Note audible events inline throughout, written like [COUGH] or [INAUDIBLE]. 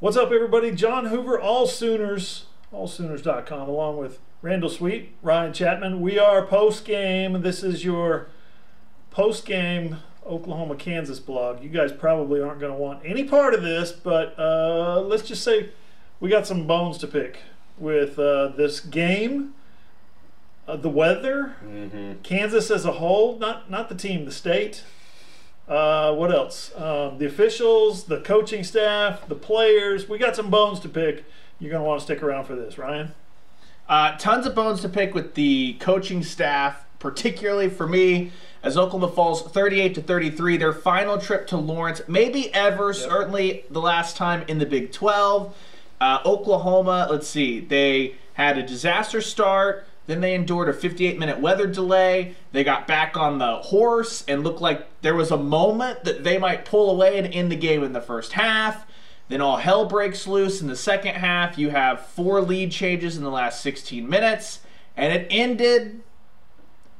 What's up, everybody? John Hoover, All Sooners, allsooners.com, along with Randall Sweet, Ryan Chapman. We are post game. This is your post game Oklahoma Kansas blog. You guys probably aren't going to want any part of this, but uh, let's just say we got some bones to pick with uh, this game, uh, the weather, Kansas as a whole, not not the team, the state. Uh, what else? Um, the officials, the coaching staff, the players. We got some bones to pick. You're going to want to stick around for this, Ryan. Uh, tons of bones to pick with the coaching staff, particularly for me, as Oklahoma falls 38 to 33. Their final trip to Lawrence, maybe ever, certainly the last time in the Big 12. Uh, Oklahoma, let's see, they had a disaster start. Then they endured a 58 minute weather delay. They got back on the horse and looked like there was a moment that they might pull away and end the game in the first half. Then all hell breaks loose in the second half. You have four lead changes in the last 16 minutes. And it ended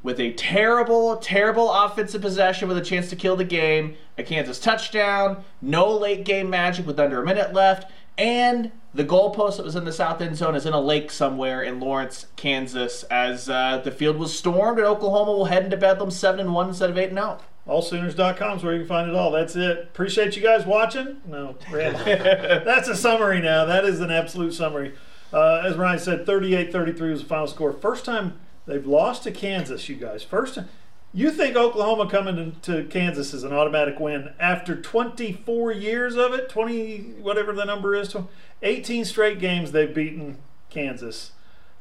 with a terrible, terrible offensive possession with a chance to kill the game, a Kansas touchdown, no late game magic with under a minute left, and the goalpost that was in the south end zone is in a lake somewhere in Lawrence, Kansas, as uh, the field was stormed and Oklahoma will head into Bedlam 7 and 1 instead of 8 and oh. 0. Allsooners.com is where you can find it all. That's it. Appreciate you guys watching. No. [LAUGHS] That's a summary now. That is an absolute summary. Uh, as Ryan said, 38 33 was the final score. First time they've lost to Kansas, you guys. First time. You think Oklahoma coming to, Kansas is an automatic win after 24 years of it? 20, whatever the number is. 18 straight games they've beaten Kansas.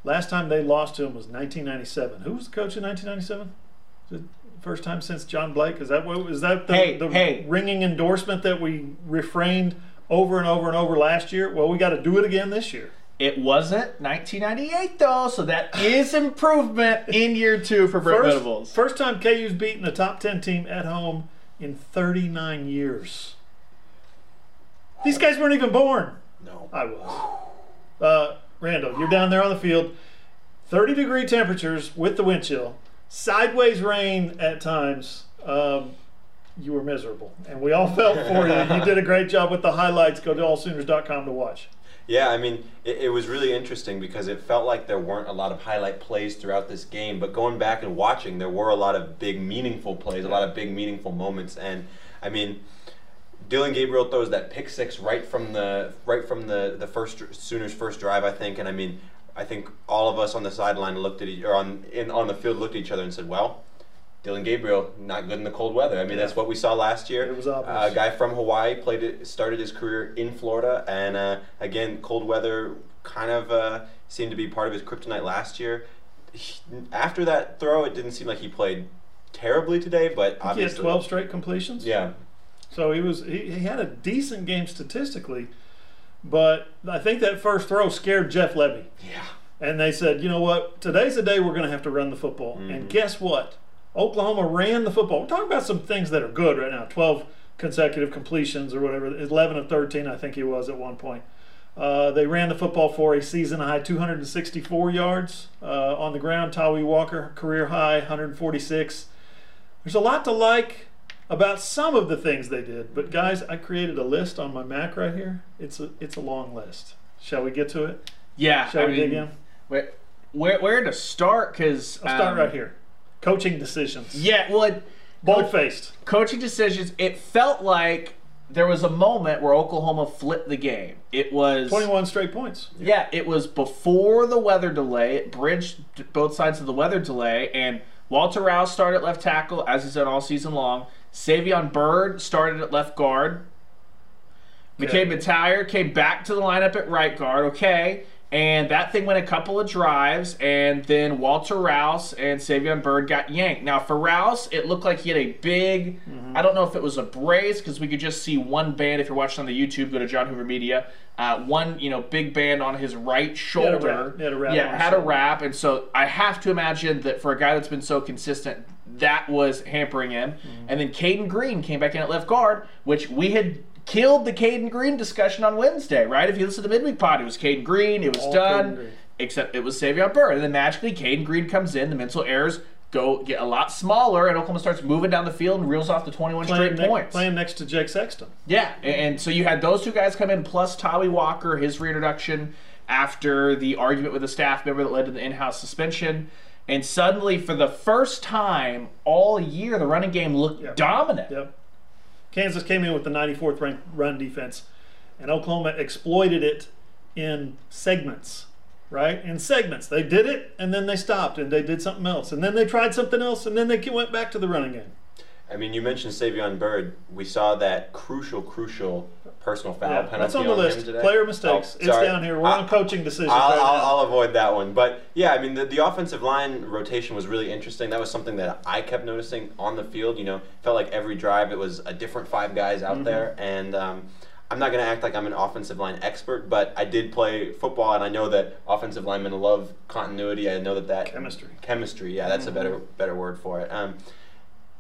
Last time they lost to them was 1997. Who was the coach in 1997? Was it First time since John Blake. Is that what? Is that the, Hey, the hey. ringing endorsement that we refrained over and over and over last year? Well, we got to do it again this year. It wasn't 1998 though, so that is improvement in year two for Brent First, Venables. first time KU's beaten a top 10 team at home in 39 years. These guys weren't even born. No. I was. Uh, Randall, you're down there on the field. 30 degree temperatures with the wind chill, sideways rain at times. Um, you were miserable, and we all felt for you. You did a great job with the highlights. Go to allsooners.com to watch. Yeah, I mean, it, it was really interesting because it felt like there weren't a lot of highlight plays throughout this game. But going back and watching, there were a lot of big, meaningful plays, a lot of big, meaningful moments. And I mean, Dillon Gabriel throws that pick six right from the right from the the first Sooners' first drive, I think. And I mean, I think all of us on the sideline looked at each, or on in on the field looked at each other and said, "Well." Dillon Gabriel not good in the cold weather. I mean, that's what we saw last year. It was obvious. Uh, a guy from Hawaii played it, started his career in Florida, and uh, again, cold weather kind of uh, seemed to be part of his kryptonite last year. He, after that throw, it didn't seem like he played terribly today, but He had 12 straight completions. Yeah, So he was he, he had a decent game statistically, but I think that first throw scared Jeff Lebby. yeah, And they said, you know what? Today's the day we're going to have to run the football. And guess what? Oklahoma ran the football. We're talking about some things that are good right now 12 consecutive completions or whatever, 11 of 13, I think he was at one point. Uh, they ran the football for a season high 264 yards uh, on the ground. Tawee Walker, career high 146. There's a lot to like about some of the things they did, but guys, I created a list on my Mac right here. It's a it's a long list. Shall we get to it? Yeah, Shall I we mean, dig in? Where, where, where to start? Because I'll start right here. Coaching decisions. Yeah, well, it- Bold faced. coaching decisions. It felt like there was a moment where Oklahoma flipped the game. It was 21 straight points. Yeah, it was before the weather delay. It bridged both sides of the weather delay, and Walter Rouse started at left tackle, as he's done all season long. Savion Byrd started at left guard. Okay. McKade Mettauer came back to the lineup at right guard. Okay. And that thing went a couple of drives, and then Walter Rouse and Savion Byrd got yanked. Now, for Rouse, it looked like he had a big, I don't know if it was a brace, because we could just see one band. If you're watching on the YouTube, go to John Hoover Media. Uh, one, you know, big band on his right shoulder. wrap. Had a wrap Yeah, had a wrap. And so I have to imagine that for a guy that's been so consistent, that was hampering him. Mm-hmm. And then Cayden Green came back in at left guard, which we had killed the Cayden Green discussion on Wednesday, right? If you listen to the midweek pod, it was Cayden Green, it was All done, except it was Savion Byrd. And then magically, Cayden Green comes in, the mental errors go get a lot smaller, and Oklahoma starts moving down the field and reels off the 21 Playing, straight ne- points. playing next to Jake Sexton. Yeah, and, and so you had those two guys come in, plus Tawee Walker, his reintroduction after the argument with a staff member that led to the in-house suspension. And suddenly, for the first time all year, the running game looked Yep. dominant. Yep. Kansas came in with the 94th ranked run defense, and Oklahoma exploited it in segments. Right in segments, they did it, and then they stopped, and they did something else, and then they tried something else, and then they went back to the running game. I mean, you mentioned Savion Byrd. We saw that crucial, crucial personal foul Yeah, penalty that's on the him list. Player mistakes. Oh, it's down here. We're I- on coaching decisions I'll, right I'll. I'll avoid that one. But yeah, I mean, the, the offensive line rotation was really interesting. That was something that I kept noticing on the field. You know, felt like every drive it was a different five guys Mm-hmm. out there. And um, I'm not going to act like I'm an offensive line expert, but I did play football, and I know that offensive linemen love continuity. I know that that Chemistry. chemistry. Yeah, that's Mm-hmm. a better better word for it. Um,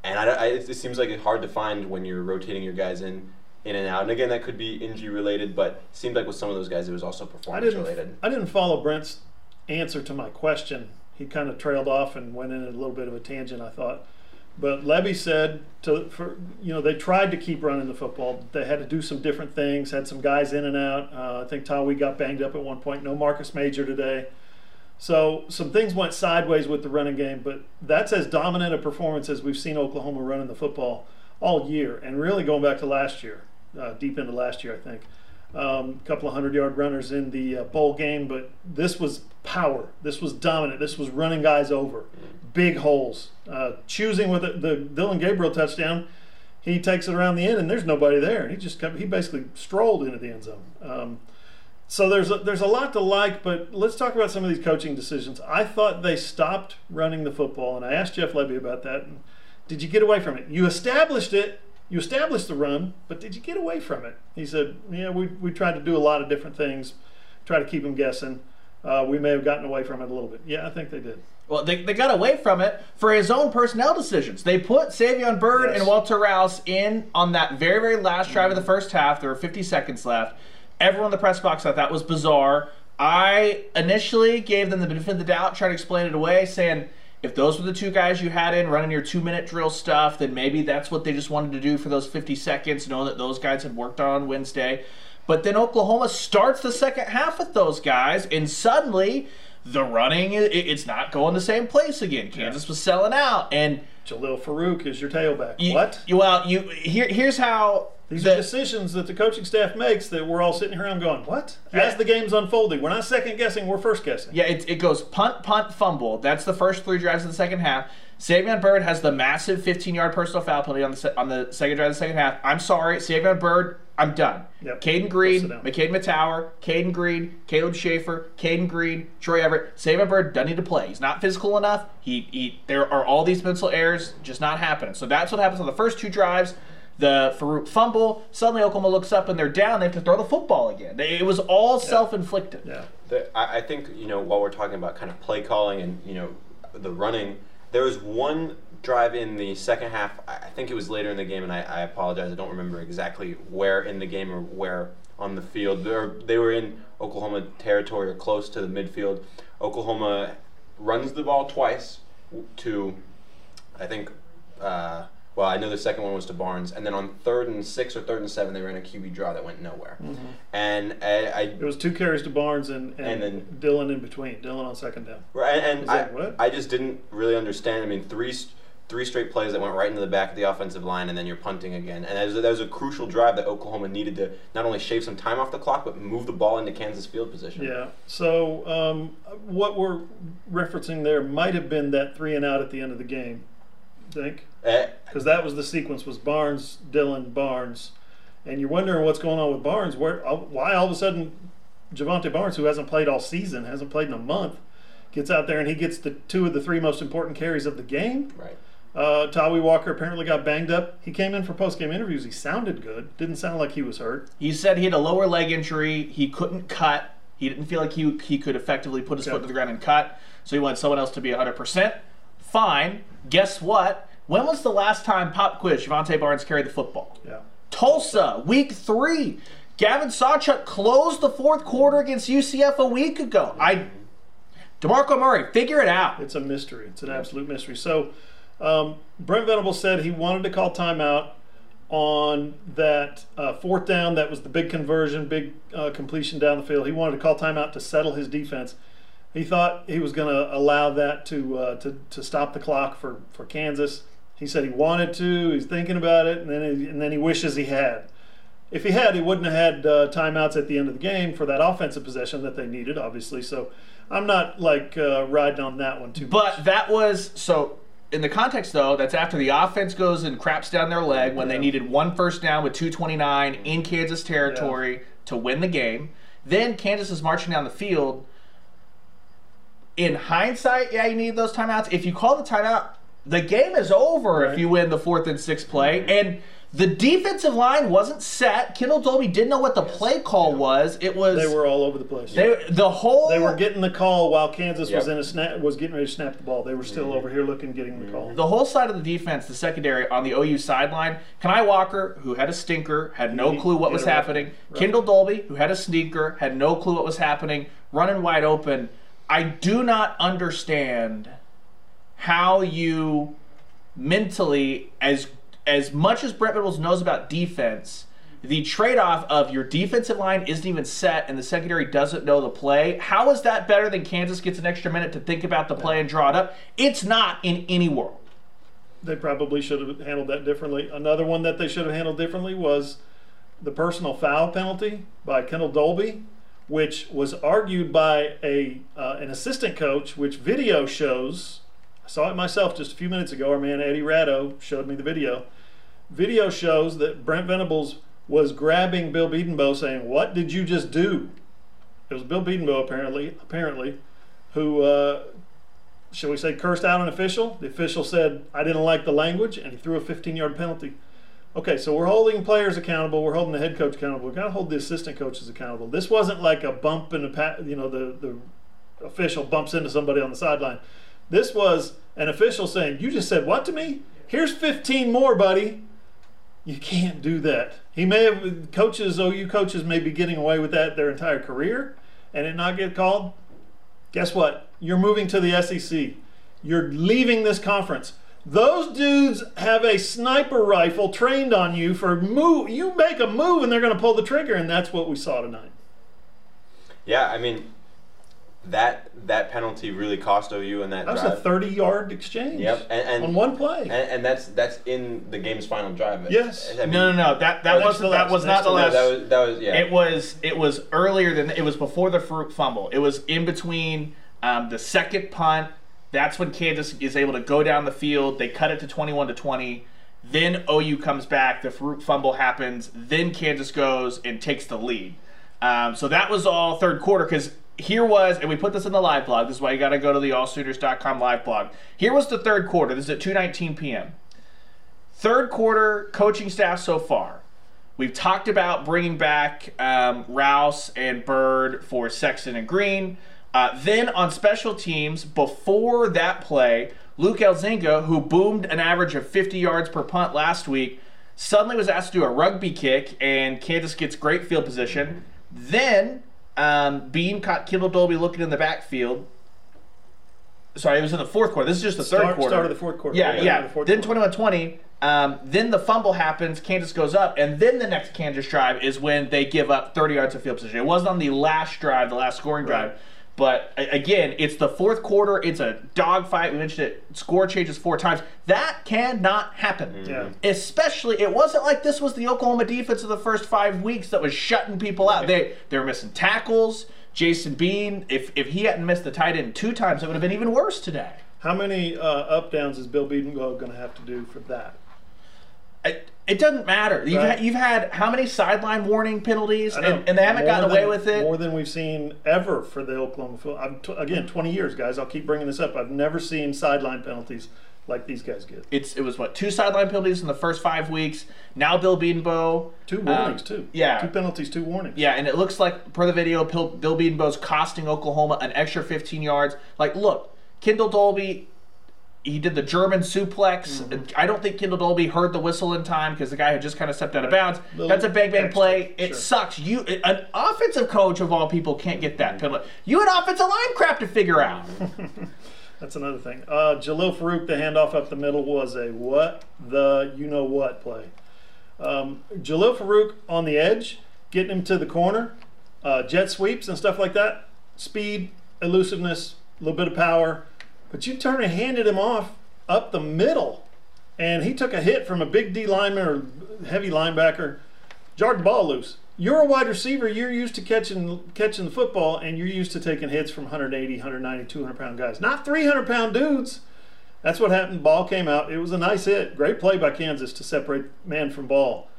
and I, I, it seems like it's hard to find when you're rotating your guys in in and out. And again, that could be injury related, but it seemed like with some of those guys, it was also I performance didn't. related. I didn't follow Brent's answer to my question. He kind of trailed off and went in a little bit of a tangent. I thought, but Lebby said to for you know they tried to keep running the football. They had to do some different things. Had some guys in and out. Uh, I think Tawee got banged up at one point. No Marcus Major today. So some things went sideways with the running game, but that's as dominant a performance as we've seen Oklahoma running the football all year, and really going back to last year, uh, deep into last year, I think. Um, a couple of hundred yard runners in the uh, bowl game, but this was power. This was dominant. This was running guys over, big holes, uh, choosing with it. The Dillon Gabriel touchdown. He takes it around the end, and there's nobody there. He just he basically strolled into the end zone. Um, so there's a, there's a lot to like, but let's talk about some of these coaching decisions. I thought they stopped running the football, and I asked Jeff Lebby about that. And did you get away from it? You established it. You established the run, but did you get away from it? He said, "Yeah, we we tried to do a lot of different things, try to keep them guessing. Uh, we may have gotten away from it a little bit. Yeah, I think they did. Well, they, they got away from it for his own personnel decisions. They put Savion Byrd Yes. and Walter Rouse in on that very, very last drive of the first half. There were 50 seconds left. Everyone in the press box thought that was bizarre. I initially gave them the benefit of the doubt, tried to explain it away, saying if those were the two guys you had in running your two minute drill stuff, then maybe that's what they just wanted to do for those 50 seconds, know that those guys had worked on Wednesday. But then Oklahoma starts the second half with those guys, and suddenly the running it's not going the same place again. Kansas was selling out, and Jalil Farooq is your tailback. you, what? You, well, you here, here's how These the- are decisions that the coaching staff makes that we're all sitting here around going, what? Yeah. As the game's unfolding, we're not second guessing, we're first guessing. Yeah, it, it goes punt, punt, fumble. That's the first three drives of the second half. Savion Byrd has the massive 15-yard personal foul penalty on the on the second drive of the second half. I'm sorry, Savion Byrd. I'm done. Yep. Cayden Green, sit down. McKade Mettauer, Cayden Green, Caleb Shaffer, Cayden Green, Troy Everett. Savion Byrd doesn't need to play. He's not physical enough. He, he there are all these mental errors just not happening. So that's what happens on the first two drives. The Farooq fumble. Suddenly Oklahoma looks up and they're down. They have to throw the football again. They- It was all self-inflicted. Yeah. The, I, I think you know while we're talking about kind of play calling and you know the running, there was one drive in the second half. I I think it was later in the game, and I, I apologize. I don't remember exactly where in the game or where on the field. They were, they were in Oklahoma territory or close to the midfield. Oklahoma runs the ball twice to, I think. Uh, well, I know the second one was to Barnes, and then on third and six or third and seven, they ran a QB draw that went nowhere. And I, I It was two carries to Barnes and, and, And then- Dillon in between. Dillon on second down. Right, and, and I, that what? I just didn't really understand. I mean, three three straight plays that went right into the back of the offensive line, and then you're punting again. And that was, that was a crucial drive that Oklahoma needed to not only shave some time off the clock, but move the ball into Kansas field position. Yeah. So um, what we're referencing there might have been that three and out at the end of the game. Think because that was the sequence was Barnes, Dillon, Barnes, and you're wondering what's going on with Barnes. Where uh, why all of a sudden Jovantae Barnes, who hasn't played all season, hasn't played in a month, gets out there and he gets the two of the three most important carries of the game. right. Uh, Tawee Walker apparently got banged up. He came in for post game interviews. He sounded good. Didn't sound like he was hurt. He said he had a lower leg injury. He couldn't cut. He didn't feel like he, he could effectively put his Okay. foot to the ground and cut. So he wanted someone else to be 100%. Fine. Guess what? When was the last time pop quiz Jovantae Barnes carried the football? Yeah. Tulsa, week three. Gavin Sawchuk closed the fourth quarter against UCF a week ago. I DeMarco Murray, figure it out. It's a mystery. It's an absolute mystery. So, um, Brent Venable said he wanted to call timeout on that uh, fourth down. That was the big conversion, big uh, completion down the field. He wanted to call timeout to settle his defense. He thought he was going to allow that to, uh, to to stop the clock for, for Kansas. He said he wanted to. He's thinking about it, and then he, and then he wishes he had. If he had, he wouldn't have had uh, timeouts at the end of the game for that offensive possession that they needed, obviously. So I'm not like uh, riding on that one too But much. that was so. In the context, though, that's after the offense goes and craps down their leg when they needed one first down with 2:29 in Kansas territory to win the game. Then Kansas is marching down the field. In hindsight, yeah, you need those timeouts. If you call the timeout, the game is over if you win the fourth and sixth play. And the defensive line wasn't set. Kendall Dolby didn't know what the play call was. It was They were all over the place. they, the whole They were getting the call while Kansas was in a snap was getting ready to snap the ball. They were still mm-hmm. over here looking, getting the call. the whole side of the defense, the secondary on the OU sideline, Kani Walker, who had a stinker, had no He- clue what was had a rough- happening. rough- Kendall Dolby, who had a sneaker, had no clue what was happening, running wide open. I do not understand how you mentally, as as much as Brent Venables knows about defense, the trade-off of your defensive line isn't even set and the secondary doesn't know the play. How is that better than Kansas gets an extra minute to think about the play and draw it up? It's not in any world. They probably should have handled that differently. Another one that they should have handled differently was the personal foul penalty by Kendall Dolby, which was argued by a uh, an assistant coach, which video shows. I saw it myself just a few minutes ago. Our man Eddie Ratto showed me the video. Video shows that Brent Venables was grabbing Bill Bedenbaugh, saying, "What did you just do?" It was Bill Bedenbaugh apparently, apparently, who uh, shall we say, cursed out an official. The official said, I didn't like the language, and he threw a 15 yard penalty. Okay, so we're holding players accountable. We're holding the head coach accountable. We've got to hold the assistant coaches accountable. This wasn't like a bump in the, you know, the, the official bumps into somebody on the sideline. This was an official saying, You just said what to me? Here's 15 more, buddy. You can't do that. He may have, coaches, OU coaches may be getting away with that their entire career and it not get called guess what? You're moving to the SEC. You're leaving this conference. Those dudes have a sniper rifle trained on you for move. You make a move and they're going to pull the trigger, and that's what we saw tonight. Yeah, I mean, that that penalty really cost OU in that, That was drive. a 30-yard exchange. Yep, and, and on one play. and, and that's that's in the game's final drive. Yes. I mean, No, no, no. That that was to that last, was not the to no, last. that was that was yeah. It was it was earlier than it was before the fruit fumble. It was in between um, the second punt. That's when Kansas is able to go down the field. They cut it to twenty-one to twenty. Then OU comes back. The fruit fumble happens. Then Kansas goes and takes the lead. Um, so that was all third quarter because here was, and we put this in the live blog. This is why you got to go to the allsooners.com live blog. Here was the third quarter. This is at 2:19 p.m. Third quarter coaching staff so far. We've talked about bringing back um, Rouse and Byrd for Sexton and Green. Uh, then on special teams, before that play, Luke Elzinga, who boomed an average of 50 yards per punt last week, suddenly was asked to do a rugby kick, and Kansas gets great field position. Then um, Bean caught Kendall Dolby looking in the backfield. Sorry, it was in the fourth quarter. This is just the third Start- quarter. start of the fourth quarter. Yeah, Yeah, yeah. the then quarter. 21 20. Um, then the fumble happens. Kansas goes up. And then the next Kansas drive is when they give up 30 yards of field position. It wasn't on the last drive, the last scoring Right. drive. But again, it's the fourth quarter. It's a dogfight. We mentioned it. Score changes four times. That cannot happen. Yeah. Especially, it wasn't like this was the Oklahoma defense of the first five weeks that was shutting people out. They they were missing tackles. Jason Bean, if if he hadn't missed the tight end two times, it would have been even worse today. How many uh, up downs is Bill Bedenbaugh going to have to do for that? It, it doesn't matter. You've, Right. had, you've had how many sideline warning penalties, and, and they haven't More gotten away with it. More than we've seen ever for the Oklahoma. I'm t- again, 20 years, guys. I'll keep bringing this up. I've never seen sideline penalties like these guys get. It's it was what two sideline penalties in the first five weeks. Now Bill Bedenbaugh, Two um, warnings too. yeah. two penalties, two warnings. Yeah, and it looks like per the video, Bill, Bill costing Oklahoma an extra 15 yards. Like, look, Kendall Dolby, he did the German suplex. I don't think Kendall Dolby heard the whistle in time because the guy had just kind of stepped out of bounds. Little That's a bang bang play. It sure. sucks. You an offensive coach of all people can't get that penalty. You had offensive line crap to figure out. [LAUGHS] That's another thing. Uh, Jalil Farooq, the handoff up the middle was a what the you know what play. Um, Jalil Farooq on the edge, getting him to the corner, uh, jet sweeps and stuff like that. Speed, elusiveness, a little bit of power. But you turn and handed him off up the middle. And he took a hit from a big D lineman or heavy linebacker, jarred the ball loose. You're a wide receiver. You're used to catching catching the football, and you're used to taking hits from 180, 190, 200 pound guys, not 300 pound dudes. That's what happened. Ball came out. It was a nice hit. Great play by Kansas to separate man from ball.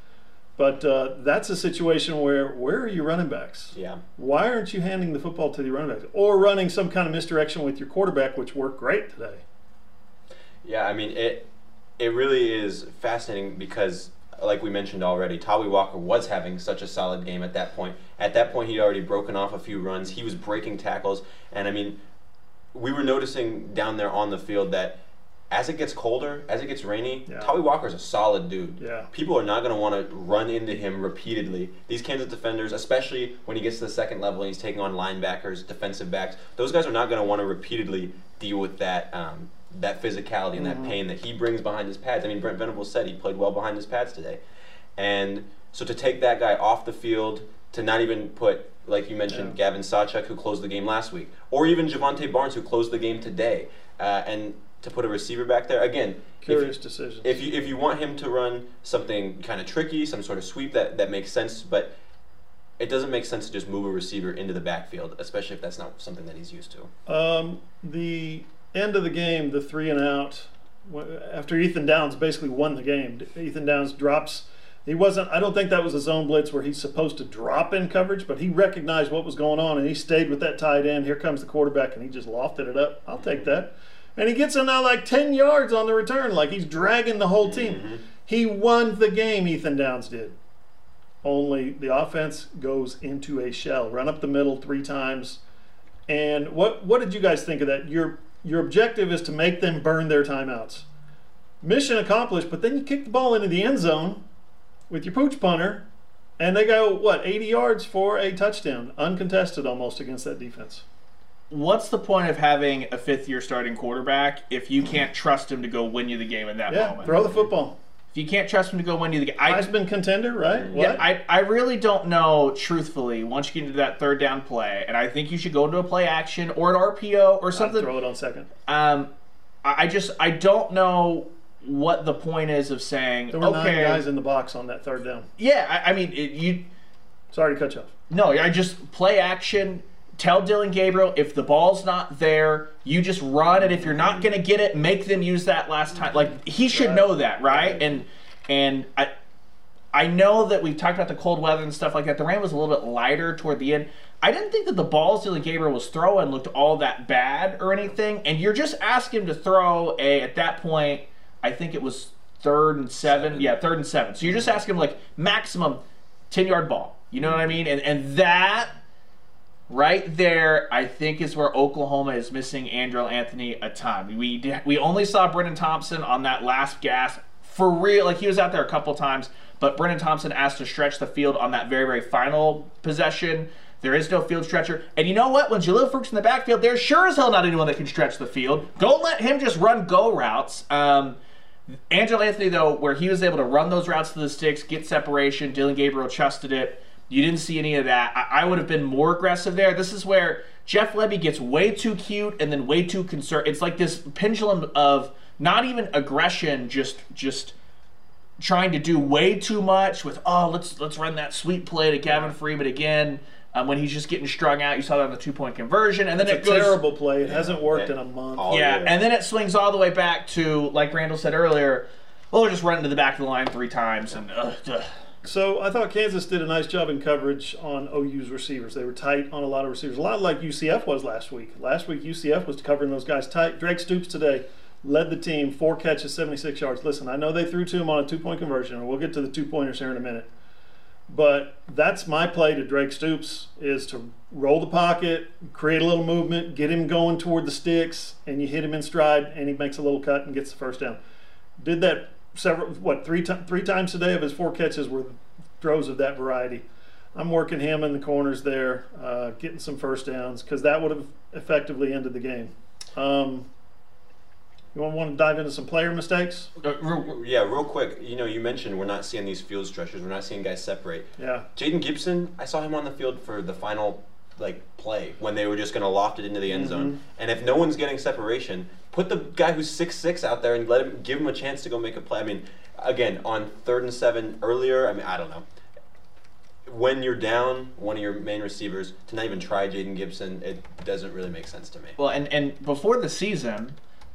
But uh, that's a situation where where are your running backs? Yeah. Why aren't you handing the football to the running backs or running some kind of misdirection with your quarterback, which worked great today? Yeah, I mean it. It really is fascinating because, like we mentioned already, Tawee Walker was having such a solid game at that point. At that point, he'd already broken off a few runs. He was breaking tackles, and I mean, we were noticing down there on the field that as it gets colder, as it gets rainy, Yeah. Tawee Walker's a solid dude. Yeah. People are not going to want to run into him repeatedly. These Kansas defenders, especially when he gets to the second level and he's taking on linebackers, defensive backs, those guys are not going to want to repeatedly deal with that um, that physicality and that pain that he brings behind his pads. I mean, Brent Venables said he played well behind his pads today, and so to take that guy off the field, to not even put like you mentioned, Yeah. Gavin Sawchuk, who closed the game last week, or even Jovantae Barnes, who closed the game today, uh, and to put a receiver back there again. if- Curious decision. if you if you want him to run something kind of tricky, some sort of sweep that that makes sense, but it doesn't make sense to just move a receiver into the backfield, especially if that's not something that he's used to. Um, the end of the game, the three and out, after Ethan Downs basically won the game. Ethan Downs drops. He wasn't. I don't think that was a zone blitz where he's supposed to drop in coverage, but he recognized what was going on and he stayed with that tight end. Here comes the quarterback and he just lofted it up. I'll take that. And he gets him now like ten yards on the return, like he's dragging the whole team. Mm-hmm. He won the game. Ethan Downs did. Only the offense goes into a shell, run up the middle three times. And what what did you guys think of that? Your your objective is to make them burn their timeouts. Mission accomplished, but then you kick the ball into the end zone with your pooch punter, and they go what 80 yards for a touchdown, uncontested almost against that defense. What's the point of having a fifth year starting quarterback if you can't trust him to go win you the game in that Yeah, moment? throw the football. If you can't trust him to go win you the game, I, Heisman contender, right? Yeah, I, I really don't know, truthfully, once you get into that third down play, and I think you should go into a play action or an RPO or I'd something. throw it on second. Um, I I just, I don't know what the point is of saying, There were okay, nine guys in the box on that third down. yeah, I, I mean, it, you, Sorry to cut you off. no, I just play action. Tell Dillon Gabriel if the ball's not there, you just run it. If you're not going to get it, make them use that last time. Like he should know that, right? And and I I know that we've talked about the cold weather and stuff like that. The rain was a little bit lighter toward the end. I didn't think that the balls Dillon Gabriel was throwing looked all that bad or anything. And you're just asking him to throw a at that point. I think it was third and seven. Yeah, third and seven. So you're just asking him like maximum ten yard ball. You know what I mean? And and that right there, I think is where Oklahoma is missing Andrel Anthony a ton. We we only saw Brenen Thompson on that last gas for real. Like he was out there a couple times, but Brenen Thompson asked to stretch the field on that very very final possession. There is no field stretcher. And you know what? When Jalil Farooq's in the backfield, there's sure as hell not anyone that can stretch the field. Don't let him just run go routes. Um, Angelo Anthony, though, where he was able to run those routes to the sticks, get separation, Dillon Gabriel trusted it. You didn't see any of that. I, I would have been more aggressive there. This is where Jeff Lebby gets way too cute and then way too concerned. It's like this pendulum of not even aggression, just just trying to do way too much with oh let's let's run that sweet play to Gavin Freeman again. Um, when he's just getting strung out, you saw that on the two point conversion, and then It's it a goes, terrible play. It hasn't worked in a month. Yeah, year. and then it swings all the way back to like Randall said earlier. Oh, just run to the back of the line three times and uh, ugh. So I thought Kansas did a nice job in coverage on OU's receivers. They were tight on a lot of receivers, a lot like UCF was last week. Last week UCF was covering those guys tight. Drake Stoops today led the team, four catches, 76 yards. Listen, I know they threw to him on a two-point conversion, and we'll get to the two-pointers here in a minute. But that's my play to Drake Stoops is to roll the pocket, create a little movement, get him going toward the sticks, and you hit him in stride, and he makes a little cut and gets the first down. Did that several what three times three times today of his four catches were throws of that variety. I'm working him in the corners there, uh, getting some first downs because that would have effectively ended the game. Um, you want, want to dive into some player mistakes? Uh, real- Yeah, real quick. You know, you mentioned we're not seeing these field stretchers. We're not seeing guys separate. Yeah. Jayden Gibson, I saw him on the field for the final like play when they were just going to loft it into the end zone. And if no one's getting separation, put the guy who's six six out there and let him give him a chance to go make a play. I mean, again, on third and seven earlier. I mean, I don't know. When you're down one of your main receivers to not even try Jayden Gibson, it doesn't really make sense to me. Well, and, and before the season,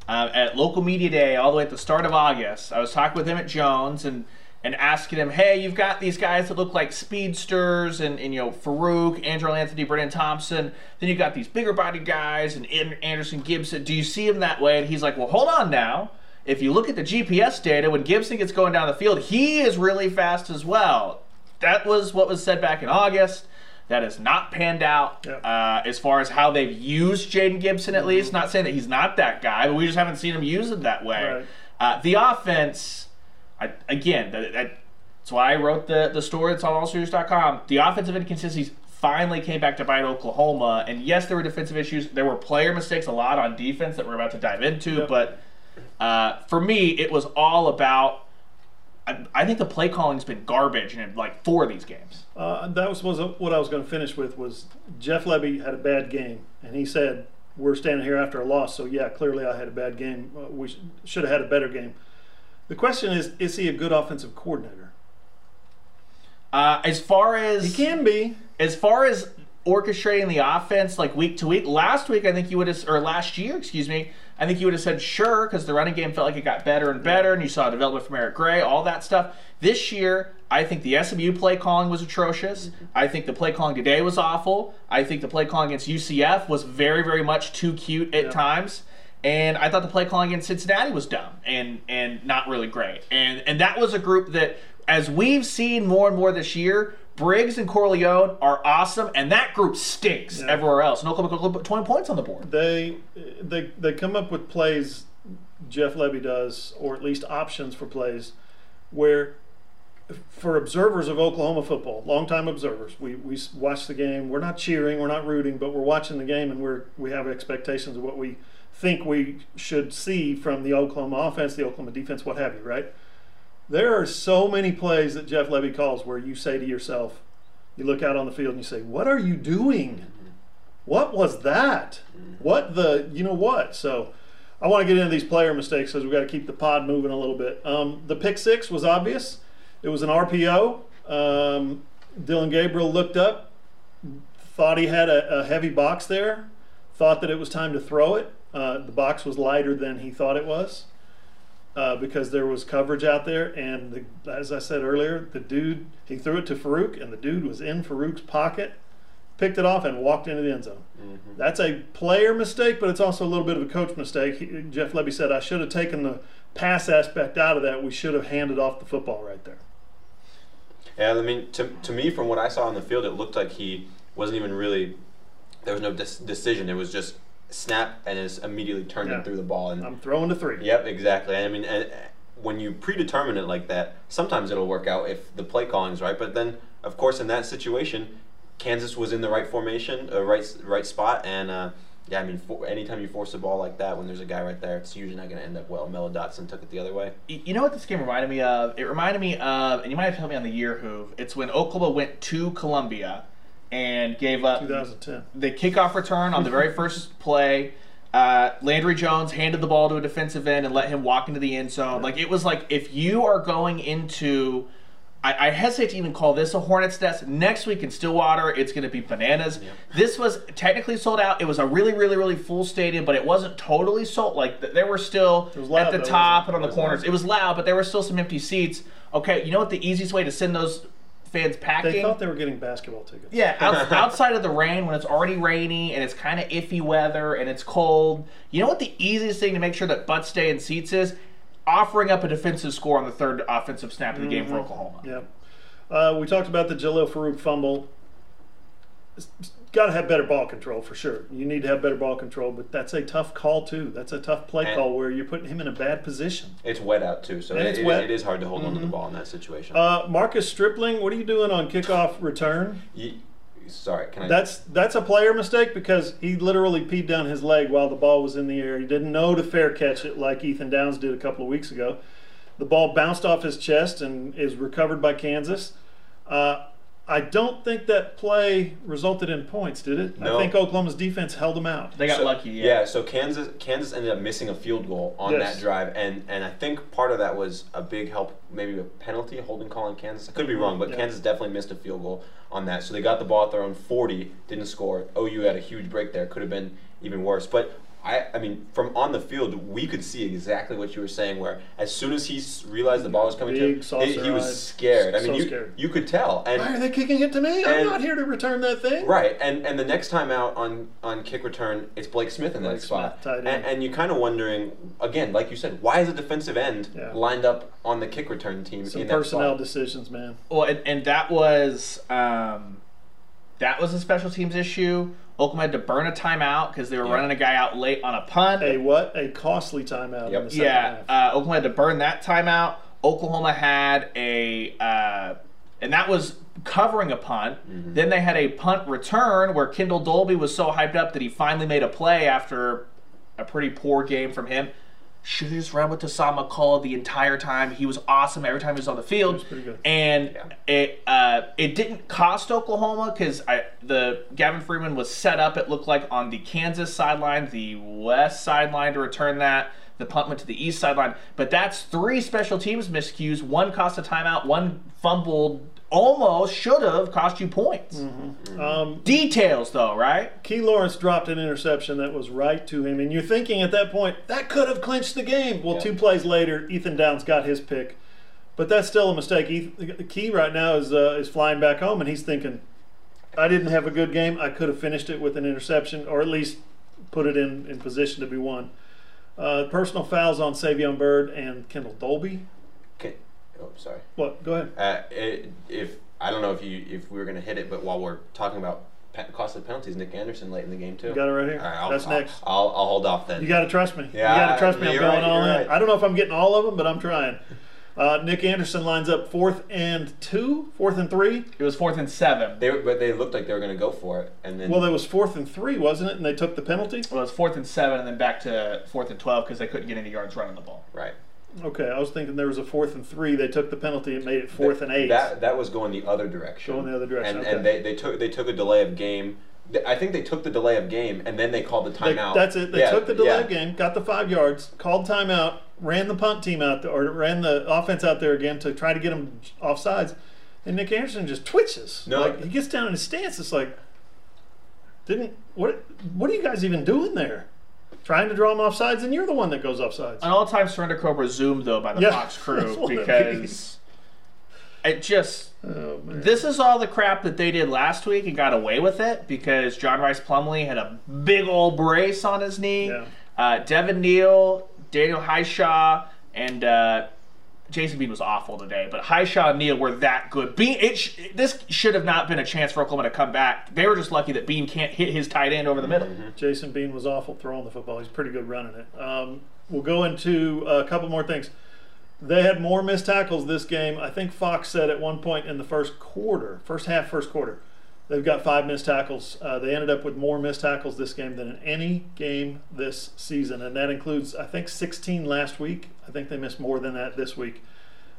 uh, at local media day, all the way at the start of August, I was talking with him at Jones and and asking him, hey, you've got these guys that look like speedsters, and, and you know Farooq, Andrel Anthony, Brenen Thompson. Then you got these bigger body guys and An- Anderson Gibson. Do you see him that way? And he's like, well, hold on now. If you look at the GPS data, when Gibson gets going down the field, he is really fast as well. That was what was said back in August. That has not panned out Yep. uh, as far as how they've used Jayden Gibson, at least. Not saying that he's not that guy, but we just haven't seen him use it that way. Right. Uh, the offense, I, again, that, that, that's why I wrote the, the story that's on allsooners.com. The offensive inconsistencies finally came back to bite Oklahoma. And yes, there were defensive issues. There were player mistakes, a lot on defense that we're about to dive into. Yep. But uh, for me, it was all about. I, I think the play calling's been garbage in like four of these games. Uh, that was, was what I was going to finish with was Jeff Lebby had a bad game, and he said we're standing here after a loss. So yeah, clearly I had a bad game. Uh, we sh- should have had a better game. The question is, is he a good offensive coordinator? Uh, as far as He can be. as far as orchestrating the offense like week to week last week i think you would have or last year excuse me i think you would have said sure because the running game felt like it got better and better and you saw development from eric gray all that stuff this year i think the smu play calling was atrocious i think the play calling today was awful i think the play calling against ucf was very very much too cute at Yeah. times and I thought the play calling against Cincinnati was dumb and and not really great. And and that was a group that, as we've seen more and more this year, Briggs and Corleone are awesome, and that group stinks Yeah. everywhere else. And Oklahoma put 20 points on the board. They they they come up with plays. Jeff Lebby does, or at least options for plays, where for observers of Oklahoma football, longtime observers, we, we watch the game. We're not cheering, we're not rooting, but we're watching the game, and we're we have expectations of what we think we should see from the Oklahoma offense, the Oklahoma defense, what have you. Right? There are so many plays that Jeff Lebby calls where you say to yourself, you look out on the field and you say, "What are you doing? What was that? What the you know what?" So. I want to get into these player mistakes because we've got to keep the pod moving a little bit. Um, the pick six was obvious. It was an RPO. Um, Dillon Gabriel looked up, thought he had a, a heavy box there, thought that it was time to throw it. Uh, the box was lighter than he thought it was uh, because there was coverage out there. And the, as I said earlier, the dude, he threw it to Farooq, and the dude was in Farooq's pocket, picked it off, and walked into the end zone. That's a player mistake, but it's also a little bit of a coach mistake. He, Jeff Lebby said, I should have taken the pass aspect out of that. We should have handed off the football right there. Yeah, I mean, to, to me, from what I saw on the field, it looked like he wasn't even really. There was no dis- decision. It was just snap and is immediately turned Yeah. and threw the ball. And I'm throwing to three. yep, exactly. I mean, and, uh, when you predetermine it like that, sometimes it'll work out if the play calling's right. But then, of course, in that situation, Kansas was in the right formation, uh, right right spot, and uh, yeah, I mean, for, anytime you force a ball like that, when there's a guy right there, it's usually not going to end up well. Mello Dotson took it the other way. You know what this game reminded me of? It reminded me of, and you might have told me on the year who. It's when Oklahoma went to Columbia and gave up 2010. the kickoff return on the very [LAUGHS] first play. Uh, Landry Jones handed the ball to a defensive end and let him walk into the end zone. Like it was like if you are going into, I, I hesitate to even call this a Hornets nest. Next week in Stillwater, it's going to be bananas. This was technically sold out. It was a really, really, really full stadium, but it wasn't totally sold. Like th- there were still loud, at the top and on the corners. loud. It was loud, but there were still some empty seats. Okay, you know what the easiest way to send those fans packing? They thought they were getting basketball tickets. Yeah, [LAUGHS] out, outside of the rain when it's already rainy and it's kind of iffy weather and it's cold. You know what the easiest thing to make sure that butts stay in seats is? Offering up a defensive score on the third offensive snap of the game for Oklahoma. Yeah. Uh, we talked about the Jalil Farooq fumble. Got to have better ball control for sure. You need to have better ball control, but that's a tough call too. That's a tough play And- call where you're putting him in a bad position. It's wet out too, so it, it's it- wet. it is hard to hold on to the ball in that situation. Uh, Marcus Stripling, what are you doing on kickoff [SIGHS] return? Ye- sorry, can I? That's that's a player mistake because he literally peed down his leg while the ball was in the air. He didn't know to fair catch it like Ethan Downs did a couple of weeks ago. The ball bounced off his chest and is recovered by Kansas. Uh, I don't think that play resulted in points, did it? I think Oklahoma's defense held them out. They got So- lucky. Yeah. Yeah, so Kansas Kansas ended up missing a field goal on Yes. that drive, and and I think part of that was a big help, maybe a penalty, a holding call on Kansas. I could be wrong, but Yeah. Kansas definitely missed a field goal on that. So they got the ball at their own 40, didn't score. OU had a huge break there, could have been even worse. But I, I mean, from on the field, we could see exactly what you were saying. Where as soon as he realized the ball was coming Big, to him, he, he was eyes. scared. I mean, So you scared. you could tell. And Why are they kicking it to me? I'm not here to return that thing. Right, and and the next time out on on kick return, it's Blake Smith in Blake that spot, Smith, tight end. and, and you're kind of wondering again, like you said, why is a defensive end Yeah. lined up on the kick return team Some in that personnel spot? decisions, man. Well, and, and that was um, that was a special teams issue. Oklahoma had to burn a timeout because they were Yeah. running a guy out late on a punt. A what? A costly timeout Yep. in the yeah, half. uh, Oklahoma had to burn that timeout. Oklahoma had a, uh, and that was covering a punt. Mm-hmm. Then they had a punt return where Kendall Dolby was so hyped up that he finally made a play after a pretty poor game from him. Should have just run with Tasam McCall the entire time. He was awesome every time he was on the field. was pretty good. And Yeah. it uh, it didn't cost Oklahoma because the Gavin Freeman was set up. It looked like on the Kansas sideline, the west sideline to return that. The punt went to the east sideline, but that's three special teams miscues. One cost a timeout. One fumbled. Almost should have cost you points. Mm-hmm. Um, Details though, right? Key Lawrence dropped an interception that was right to him, and you're thinking at that point that could have clinched the game. Well, two plays later, Ethan Downs got his pick, but that's still a mistake. Ethan, Key right now is uh, is flying back home, and he's thinking, "I didn't have a good game. I could have finished it with an interception, or at least put it in in position to be won." Uh, personal fouls on Savion Byrd and Kendall Dolby. Okay. Oh, sorry. What? Go ahead. Uh, it, if I don't know if you if we were gonna hit it, but while we're talking about pe- costly penalties, Nick Anderson late in the game too. You got it right here. All right, I'll, That's I'll, next. I'll, I'll hold off then. You got to trust me. Yeah, you got to trust me. I'm you're going right, all in. right. I don't know if I'm getting all of them, but I'm trying. Uh, Nick Anderson lines up fourth and two, fourth and three. It was fourth and seven. They were, but they looked like they were gonna go for it, and then Well, it was fourth and three, wasn't it? And they took the penalty. Well, it was fourth and seven, and then back to fourth and twelve because they couldn't get any yards running the ball. right. Okay, I was thinking there was a fourth and three. They took the penalty. It made it fourth and eight. That that was going the other direction. Going the other direction, And okay. and they, they took they took a delay of game. I think they took the delay of game and then they called the They- timeout. that's it. They Yeah, took the delay yeah. game, got the five yards, called timeout, ran the punt team out there, or ran the offense out there again to try to get them off sides. And Nick Anderson just twitches. No. like he gets down in his stance. It's like, didn't what? What are you guys even doing there? Trying to draw him off sides, and you're the one that goes off sides. An all-time surrender cobra zoomed though by the Yeah, Fox crew [LAUGHS] because it just Oh this is all the crap that they did last week and got away with it because John Rhys Plumlee had a big old brace on his knee. Yeah. Uh, Devin Neal, Daniel Hishaw, and uh, Jason Bean was awful today, but Hishaw and Neal were that good. Bean, it sh- this should have not been a chance for Oklahoma to come back. They were just lucky that Bean can't hit his tight end over the middle. Jason Bean was awful throwing the football. He's pretty good running it. Um, we'll go into a couple more things. They had more missed tackles this game. I think Fox said at one point in the first quarter, first half, first quarter, they've got five missed tackles. Uh, they ended up with more missed tackles this game than in any game this season, and that includes I think 16 last week. I think they missed more than that this week.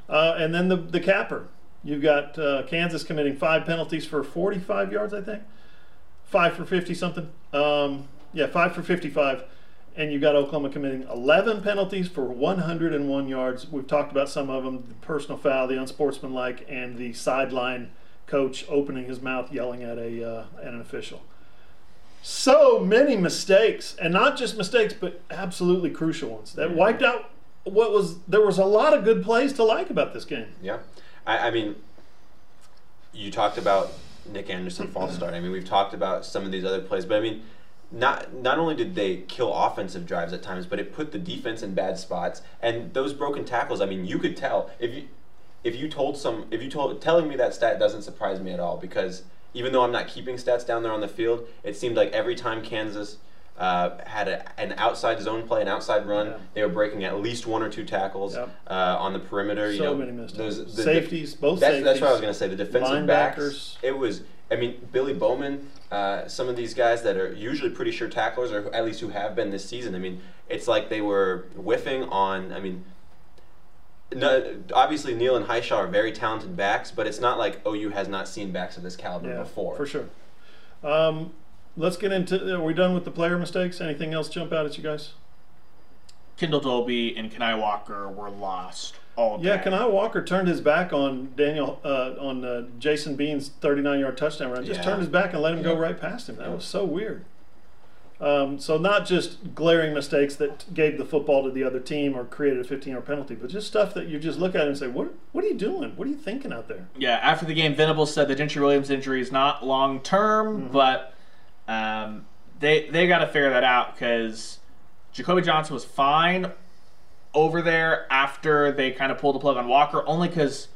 Uh, and then the the capper. You've got uh, Kansas committing five penalties for 45 yards, I think five for 50 something. Um, yeah, five for 55. And you've got Oklahoma committing 11 penalties for 101 yards. We've talked about some of them the personal foul, the unsportsmanlike, and the sideline coach opening his mouth yelling at, a, uh, at an official. So many mistakes, and not just mistakes, but absolutely crucial ones that wiped out what was. There was a lot of good plays to like about this game. Yeah, I, I mean, you talked about Nick Anderson false start. I mean, we've talked about some of these other plays, but I mean, not not only did they kill offensive drives at times, but it put the defense in bad spots. And those broken tackles, I mean, you could tell if you if you told some, if you told, telling me that stat doesn't surprise me at all because even though I'm not keeping stats down there on the field, it seemed like every time Kansas uh, had a, an outside zone play, an outside run, Yeah. they were breaking at least one or two tackles Yep. uh, on the perimeter. you So know, many missed those- the- Safeties, both That's, that's what I was going to say. The defensive backs. It was. I mean, Billy Bowman. Uh, some of these guys that are usually pretty sure tacklers, or at least who have been this season. I mean, it's like they were whiffing on. I mean, no, obviously Neal and Hishaw are very talented backs, but it's not like OU has not seen backs of this caliber Yeah, before. for sure. Um, let's get into. Are we done with the player mistakes? Anything else jump out at you guys? Kendall Dolby and Kani Walker were lost all day. Yeah, Kani Walker turned his back on Daniel uh, on uh, Jason Bean's 39-yard touchdown run. Just Yeah. turned his back and let him go right past him. That Yeah. was so weird. Um, so not just glaring mistakes that gave the football to the other team or created a 15-yard penalty, but just stuff that you just look at and say, "What? What are you doing? What are you thinking out there?" Yeah, after the game, Venables said the Gentry Williams injury is not long term, Mm-hmm. but um, they they got to figure that out because Jacoby Johnson was fine over there after they kind of pulled the plug on Walker, only because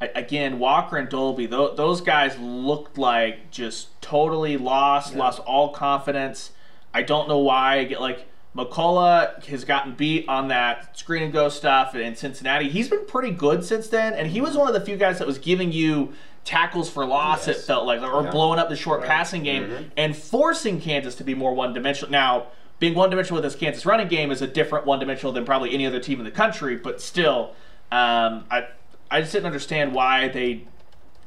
again Walker and Dolby tho- those guys looked like just totally lost, Yeah. lost all confidence. I don't know why. I get like. McCullough has gotten beat on that screen and go stuff in Cincinnati. He's been pretty good since then, and he was one of the few guys that was giving you tackles for loss. It felt like, or Yeah. blowing up the short Right. passing game, Mhm. and forcing Kansas to be more one dimensional. Now, being one dimensional with this Kansas running game is a different one dimensional than probably any other team in the country, but still, um, I I just didn't understand why they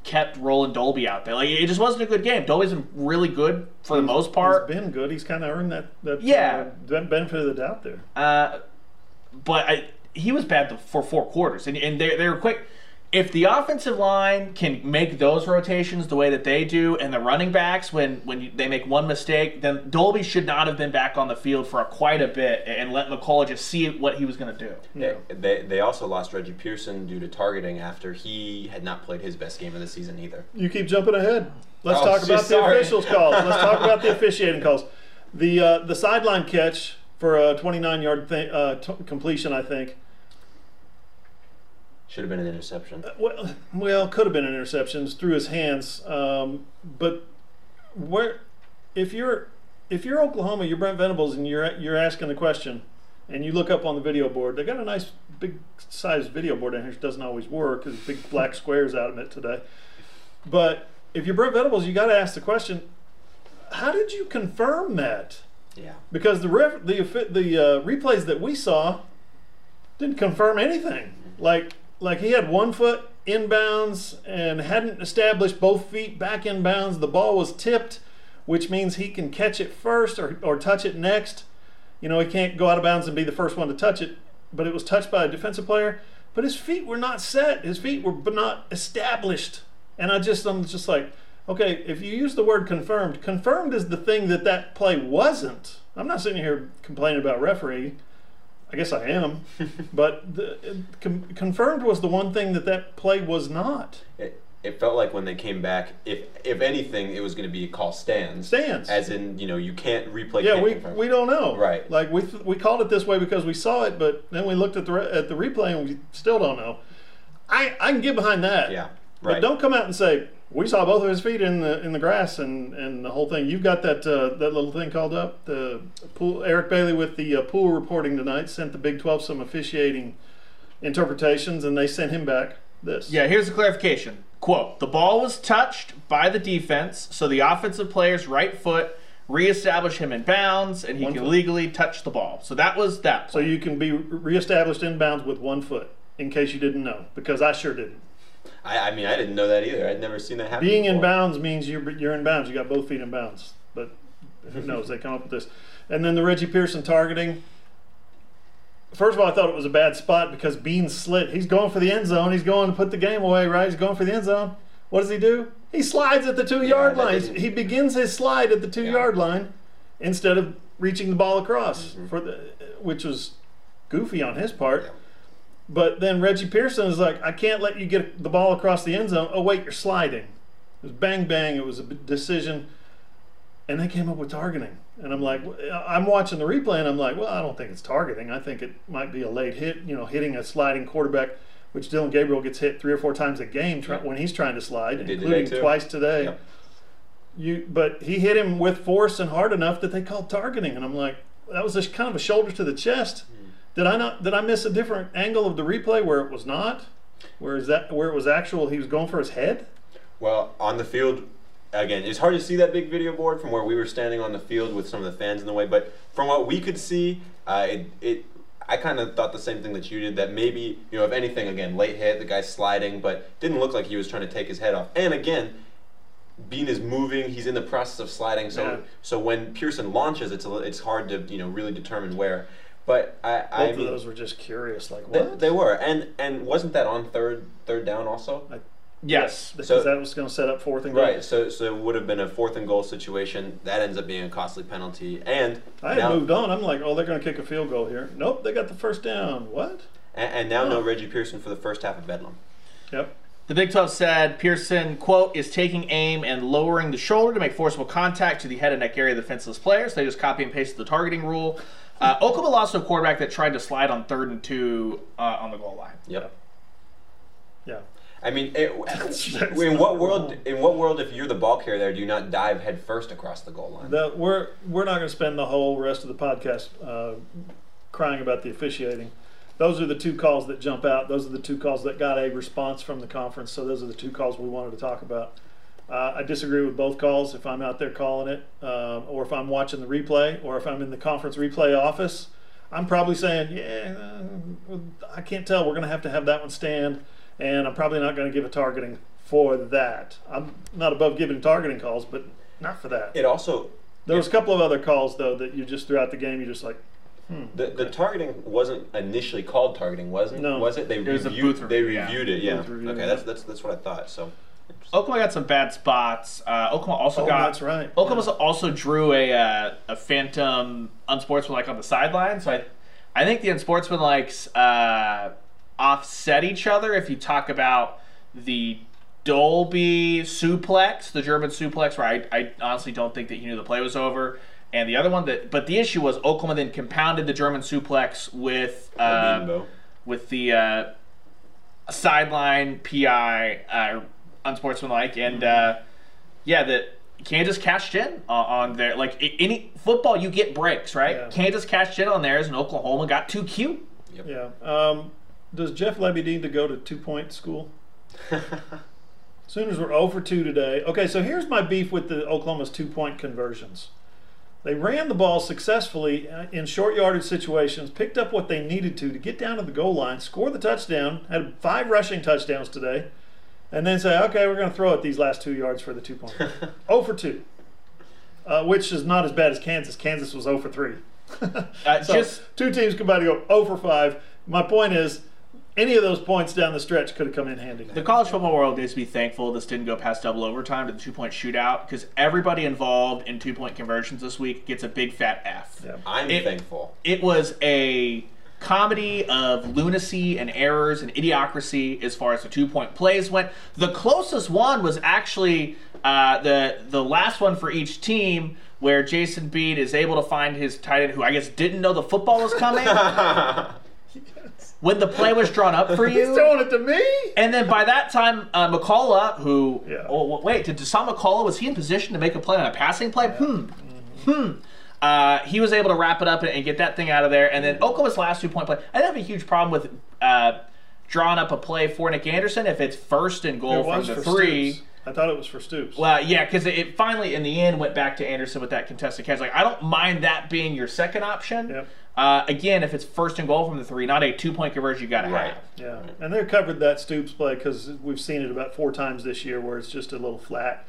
kept rolling Dolby out there. Like it just wasn't a good game. Dolby's been really good for the most part. He's been good. He's kind of earned that that Yeah. uh, benefit of the doubt there. Uh, but I, he was bad for four quarters, and, and they, they were quick. If the offensive line can make those rotations the way that they do, and the running backs, when when you, they make one mistake, then Dolby should not have been back on the field for quite a bit, and let McCullough just see what he was going to do. Yeah. They, they, they also lost Reggie Pearson due to targeting after he had not played his best game of the season either. You keep jumping ahead. Let's Oh, talk so about the officials' calls. Let's talk about the [LAUGHS] officiating calls. The uh, the sideline catch for a 29 yard th- uh, t- completion, I think. Should have been an interception. Well, well, could have been an interception through his hands. Um, but where, if you're if you're Oklahoma, you're Brent Venables, and you're you're asking the question, and you look up on the video board. They got a nice big sized video board in here. It doesn't always work because big black squares out of it today. But if you're Brent Venables, you got to ask the question: How did you confirm that? Yeah. Because the ref, the the uh, replays that we saw didn't confirm anything. Like like he had one foot inbounds and hadn't established both feet back inbounds. The ball was tipped, which means he can catch it first or, or touch it next. You know, he can't go out of bounds and be the first one to touch it, but it was touched by a defensive player. But his feet were not set. His feet were not established. And I just, I'm just like, okay, if you use the word confirmed, confirmed is the thing that that play wasn't. I'm not sitting here complaining about referee. I guess I am, but the, con- confirmed was the one thing that that play was not. It, it felt like when they came back, if if anything, it was going to be a call stands. Stands. As in, you know, you can't replay. Yeah, can't we, confirm. we don't know. Right. Like we th- we called it this way because we saw it, but then we looked at the re- at the replay and we still don't know. I I can get behind that. Yeah. But don't come out and say we saw both of his feet in the in the grass and, and the whole thing. You've got that uh, that little thing called up the pool. Eric Bailey with the uh, pool reporting tonight sent the Big Twelve some officiating interpretations, and they sent him back this. Yeah, here's the clarification. Quote, the ball was touched by the defense, so the offensive player's right foot reestablish him in bounds, and he One can foot. legally touch the ball. So that was that. So you can be reestablished in bounds with one foot, in case you didn't know, because I sure didn't. I, I mean, I didn't know that either. I'd never seen that happen. Being in bounds means you're you're in bounds. You got both feet in bounds. But who knows? They come up with this. And then the Reggie Pearson targeting. First of all, I thought it was a bad spot because Bean slid. He's going for the end zone. He's going to put the game away, right? He's going for the end zone. What does he do? He slides at the two yard line. He begins his slide at the two Yeah. yard line instead of reaching the ball across, Mm-hmm. for the, which was goofy on his part. Yeah. But then Reggie Pearson is like, I can't let you get the ball across the end zone. Oh, wait, you're sliding. It was bang bang. It was a decision. And they came up with targeting. And I'm like, I'm watching the replay and I'm like, well, I don't think it's targeting. I think it might be a late hit, you know, hitting a sliding quarterback. which Dillon Gabriel gets hit three or four times a game try, Yeah. when he's trying to slide, including today, twice today. You, but he hit him with force and hard enough that they called targeting, and I'm like, that was just kind of a shoulder to the chest. Hmm. Did I not? Did I miss a different angle of the replay where it was not? Where is that? Where it was actual? He was going for his head. Well, on the field, again, it's hard to see that big video board from where we were standing on the field with some of the fans in the way. But from what we could see, uh, it, it I kind of thought the same thing that you did. That maybe you know, if anything, again, late hit, the guy's sliding, but didn't look like he was trying to take his head off. And again. Bean is moving; he's in the process of sliding. So, Yeah. so when Pearson launches, it's a, it's hard to you know really determine where. But I, Both I of mean, those were just curious. Like what? they were, and and wasn't that on third third down also? Yes. because So- that was going to set up fourth and goal. Right, so so it would have been a fourth and goal situation. That ends up being a costly penalty, and I had now, moved on. I'm like, oh, they're going to kick a field goal here. Nope, they got the first down. What? and, and now no Reggie Pearson for the first half of Bedlam. Yep. The Big 12 said Pearson, quote, is taking aim and lowering the shoulder to make forcible contact to the head and neck area of the defenseless players. They just copy and paste the targeting rule. Uh, Oklahoma lost to a quarterback that tried to slide on third and two uh, on the goal line. Yep. Yeah. I mean, it, [LAUGHS] in what world? wrong. In what world, if you're the ball carrier there, do you not dive head first across the goal line? That we're we're not going to spend the whole rest of the podcast uh, crying about the officiating. Those are the two calls that jump out. Those are the two calls that got a response from the conference. So those are the two calls we wanted to talk about. Uh, I disagree with both calls. If I'm out there calling it, uh, or if I'm watching the replay, or if I'm in the conference replay office, I'm probably saying, "Yeah, uh, I can't tell. We're going to have to have that one stand, and I'm probably not going to give a targeting for that. I'm not above giving targeting calls, but not for that." it also There was a couple of other calls though that you just throughout the game you just like, the, the targeting wasn't initially called targeting, wasn't No. Was it? They was a reviewed. booth they review, yeah. reviewed it. Yeah. Booth review, okay, yeah. that's that's that's what I thought. So. Oklahoma got some bad spots. Uh, Oklahoma also oh, got. that's right. Oklahoma also drew a uh, a phantom unsportsmanlike on the sideline. So I, I think the unsportsmanlikes uh, offset each other. If you talk about the Dolby suplex, the German suplex, where I, I honestly don't think that he knew the play was over. And the other one that, but the issue was Oklahoma then compounded the German suplex with uh, with the uh, sideline PI uh, unsportsmanlike, and uh, yeah, that Kansas cashed in on, on there. Like any football, you get breaks, right? Yeah. Kansas cashed in on theirs, and Oklahoma got too cute. Yeah. Um, does Jeff Lebby need to go to two point school? [LAUGHS] Sooners were 0 for 2 today. Okay, so here's my beef with the Oklahoma's two point conversions. They ran the ball successfully uh, in short yardage situations, picked up what they needed to to get down to the goal line, score the touchdown, had five rushing touchdowns today, and then say, okay, we're going to throw it these last two yards for the two point. 0 [LAUGHS] for 2, uh, which is not as bad as Kansas. Kansas was 0 for 3. [LAUGHS] Uh, So just two teams combined to go 0 for 5. My point is, any of those points down the stretch could have come in handy. the college football world needs to be thankful this didn't go past double overtime to the two point shootout because everybody involved in two point conversions this week gets a big fat F. Yeah. I'm It- thankful. it was a comedy of lunacy and errors and idiocracy as far as the two point plays went. The closest one was actually uh, the the last one for each team, where Jason Bean is able to find his tight end, who I guess didn't know the football was coming [LAUGHS] when the play was drawn up for you, He's throwing it to me? And then by that time, uh, McCullough, who Yeah. oh wait, did Dasan McCullough was he in position to make a play on a passing play? Hmm, hmm. Uh, he was able to wrap it up and, and get that thing out of there. And then Oklahoma's last two point play. I didn't have a huge problem with uh, drawing up a play for Nic Anderson if it's first and goal It from was the for three. Stoops. I thought it was for Stoops. Well, yeah, because it, it finally in the end went back to Anderson with that contested catch. Like I don't mind that being your second option. Yep. Uh, again, if it's first and goal from the three, not a two point conversion, you got to Right. have. Yeah, and they covered that Stoops play because we've seen it about four times this year where it's just a little flat,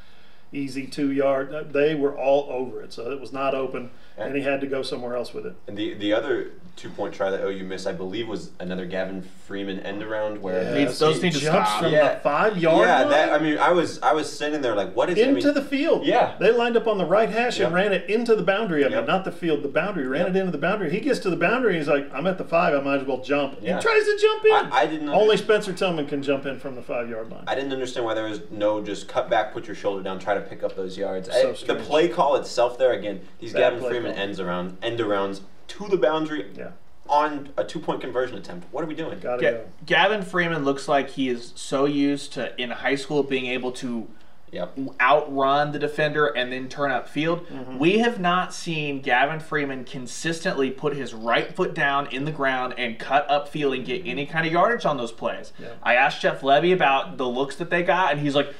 easy two yard. They were all over it, so it was not open, and he had to go somewhere else with it. And the the other two point try that OU missed, I believe, was another Gavin Freeman end around where Needs- those he need to jumps stop. from Yeah. the five yard yeah, line that I mean, I was I was sitting there like, what is I into mean, the field. Yeah. they lined up on the right hash Yep. and ran it into the boundary. I mean, Yep. not the field, the boundary. Ran Yep. it into the boundary. He gets to the boundary. He's like, I'm at the five. I might as well jump. Yeah. He tries to jump in. I, I didn't know. Only under- Spencer Tillman can jump in from the five yard line. I didn't understand why there was no just cut back, put your shoulder down, try to pick up those yards. So I- the play call itself there again, these Bad Gavin Freeman call. ends around end arounds to the boundary. yeah. on a two point conversion attempt. What are we doing? Gotta Ga- go. Gavin Freeman looks like he is so used to in high school being able to Yep. outrun the defender and then turn upfield. Mm-hmm. We have not seen Gavin Freeman consistently put his right foot down in the ground and cut up field and get any kind of yardage on those plays. Yeah. I asked Jeff Lebby about the looks that they got, and he's like,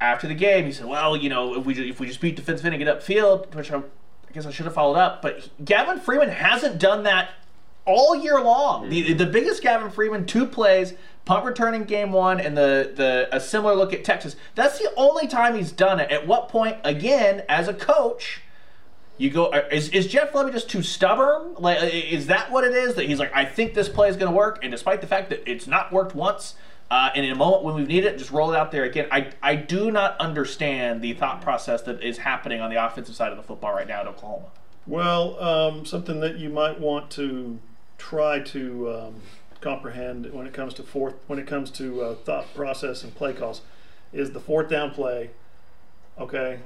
after the game, he said, "Well, you know, if we if we just beat defensive end and get upfield, which I, I guess I should have followed up, but Gavin Freeman hasn't done that all year long. The, the biggest Gavin Freeman two plays, punt return in game one, and the the a similar look at Texas. That's the only time he's done it. At what point, again, as a coach, you go? uh, Is, is Jeff Lebby just too stubborn? Like, is that what it is? That he's like, I think this play is going to work, and despite the fact that it's not worked once. Uh, and in a moment when we need it, just roll it out there again. I, I do not understand the thought process that is happening on the offensive side of the football right now at Oklahoma. Well, um, something that you might want to try to um, comprehend when it comes to fourth, when it comes to uh, thought process and play calls, is the fourth down play. Okay,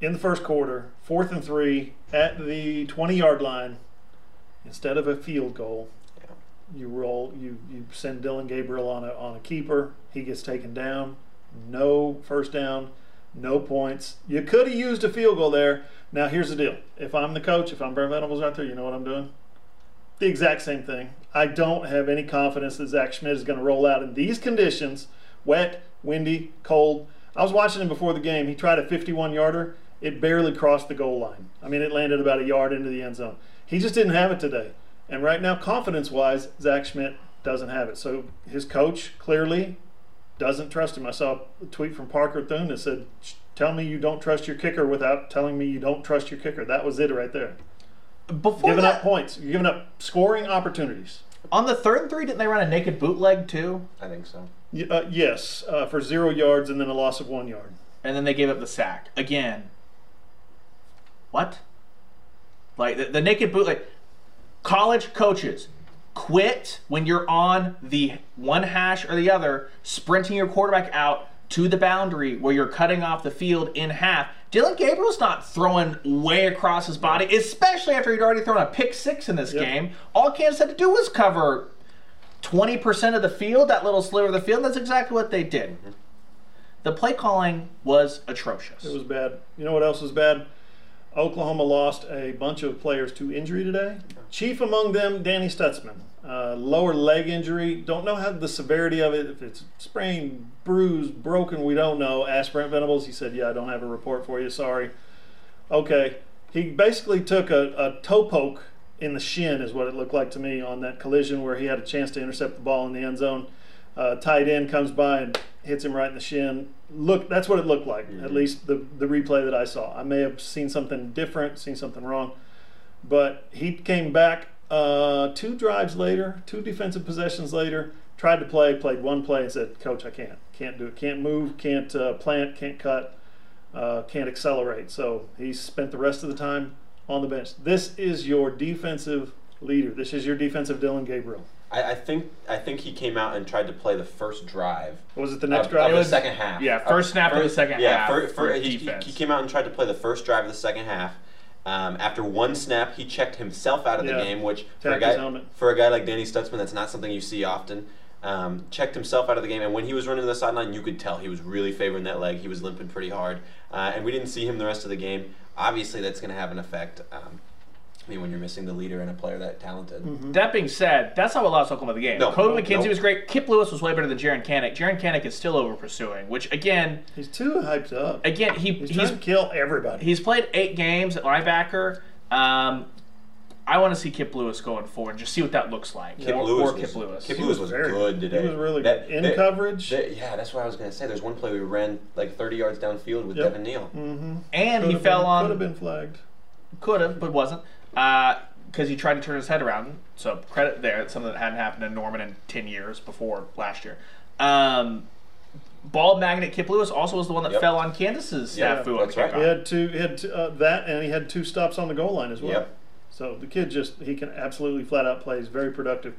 in the first quarter, fourth and three at the twenty-yard line, instead of a field goal, you roll, you you send Dillon Gabriel on a on a keeper. He gets taken down. No first down, no points. You could have used a field goal there. Now here's the deal: if I'm the coach, if I'm Brent Venables out there, you know what I'm doing? The exact same thing. I don't have any confidence that Zach Schmit is going to roll out in these conditions: wet, windy, cold. I was watching him before the game. He tried a 51 yarder. It barely crossed the goal line. I mean, it landed about a yard into the end zone. He just didn't have it today. And right now, confidence wise, Zach Schmit doesn't have it. So his coach clearly doesn't trust him. I saw a tweet from Parker Thune that said, Tell me you don't trust your kicker without telling me you don't trust your kicker. That was it right there. Before giving that, up points. You're giving up scoring opportunities. on the third and three, didn't they run a naked bootleg too? I think so. Uh, yes, uh, for zero yards and then a loss of one yard. and then they gave up the sack again. What? Like the, the naked bootleg like college coaches quit when you're on the one hash or the other, sprinting your quarterback out to the boundary where you're cutting off the field in half. Dillon Gabriel's not throwing way across his body, especially after he'd already thrown a pick six in this Yep. game. All Kansas had to do was cover 20% of the field, that little sliver of the field. That's exactly what they did. Mm-hmm. The play calling was atrocious. It was bad. You know what else was bad? Oklahoma lost a bunch of players to injury today. Chief among them, Danny Stutsman. Uh, lower leg injury. Don't know how the severity of it. If it's sprained, bruised, broken, we don't know. Asked Brent Venables. He said, "Yeah, I don't have a report for you. Sorry." Okay. He basically took a, a toe poke in the shin, is what it looked like to me on that collision where he had a chance to intercept the ball in the end zone. Uh, tight end comes by and hits him right in the shin. Look, that's what it looked like. At least the the replay that I saw. I may have seen something different, seen something wrong, but he came back uh, two drives later, two defensive possessions later. Tried to play, played one play, and said, "Coach, I can't, can't do it, can't move, can't uh, plant, can't cut, uh, can't accelerate." So he spent the rest of the time on the bench. This is your defensive leader. This is your defensive Dillon Gabriel. I, I think I think he came out and tried to play the first drive Was it the next of, drive? of the was- second half. yeah, Uh, first snap of the second yeah, half fir- for fir- he, he- he came out and tried to play the first drive of the second half. Um, after one snap, he checked himself out of the game, which for a guy for a guy like Danny Stutsman, that's not something you see often. Um, checked himself out of the game, and when he was running to the sideline, you could tell he was really favoring that leg. He was limping pretty hard, uh, and we didn't see him the rest of the game. Obviously, that's going to have an effect. Um, I mean, when you're missing the leader and a player that talented. That being said, that's not what lost Oklahoma the game. No, Kobie no, McKinzie no. was great. Kip Lewis was way better than Jaren Kanak. Jaren Kanak is still over pursuing, which again, He's too hyped up. again he He's he's trying to kill everybody. he's played eight games at linebacker. Um, I want to see Kip Lewis going forward and just see what that looks like. Kip or, Lewis or was, Kip Lewis. Kip Lewis was was very good good. today. He was really That- good. In that- coverage. that- yeah, that's what I was going to say. There's one play we ran like 30 yards downfield with Yep. Devin Neal. mm-hmm. and he Could've fell been, on Could have been flagged. Could have, but wasn't. Because he tried to turn his head around. So credit there. It's something that hadn't happened in Norman in 10 years before last year. Um, ball magnet Kip Lewis also was the one that Yep. fell on Kansas's Yeah, snafu that's right. kickoff. He had two. He had two, uh, that, and he had two stops on the goal line as well. Yep. So the kid just he can absolutely flat out play. He's very productive.